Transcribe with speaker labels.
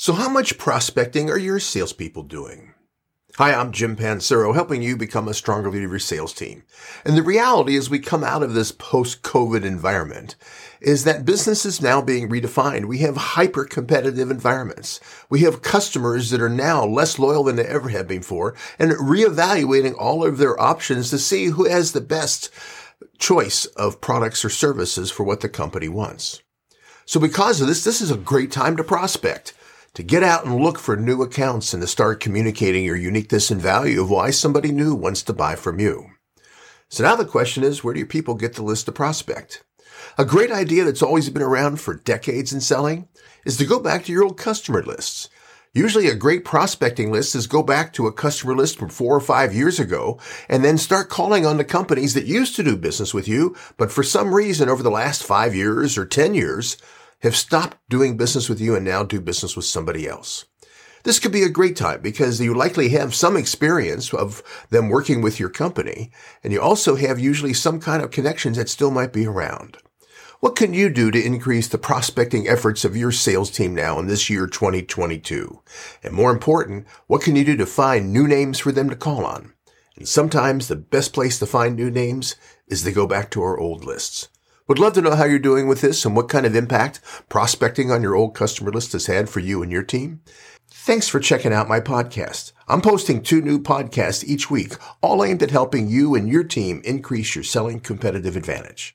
Speaker 1: So how much prospecting are your salespeople doing? Hi, I'm Jim Pancero, helping you become a stronger leader of your sales team. And the reality as we come out of this post-COVID environment is that business is now being redefined. We have hyper competitive environments. We have customers that are now less loyal than they ever have before and reevaluating all of their options to see who has the best choice of products or services for what the company wants. So because of this, this is a great time to prospect to get out and look for new accounts and to start communicating your uniqueness and value of why somebody new wants to buy from you. So now the question is, where do your people get the list to prospect? A great idea that's always been around for decades in selling is to go back to your old customer lists. Usually a great prospecting list is go back to a customer list from four or five years ago and then start calling on the companies that used to do business with you, but for some reason over the last five years or 10 years have stopped doing business with you and now do business with somebody else. This could be a great time because you likely have some experience of them working with your company, and you also have usually some kind of connections that still might be around. What can you do to increase the prospecting efforts of your sales team now in this year 2022? And more important, what can you do to find new names for them to call on? And sometimes the best place to find new names is to go back to our old lists. Would love to know how you're doing with this and what kind of impact prospecting on your old customer list has had for you and your team. Thanks for checking out my podcast. I'm posting two new podcasts each week, all aimed at helping you and your team increase your selling competitive advantage.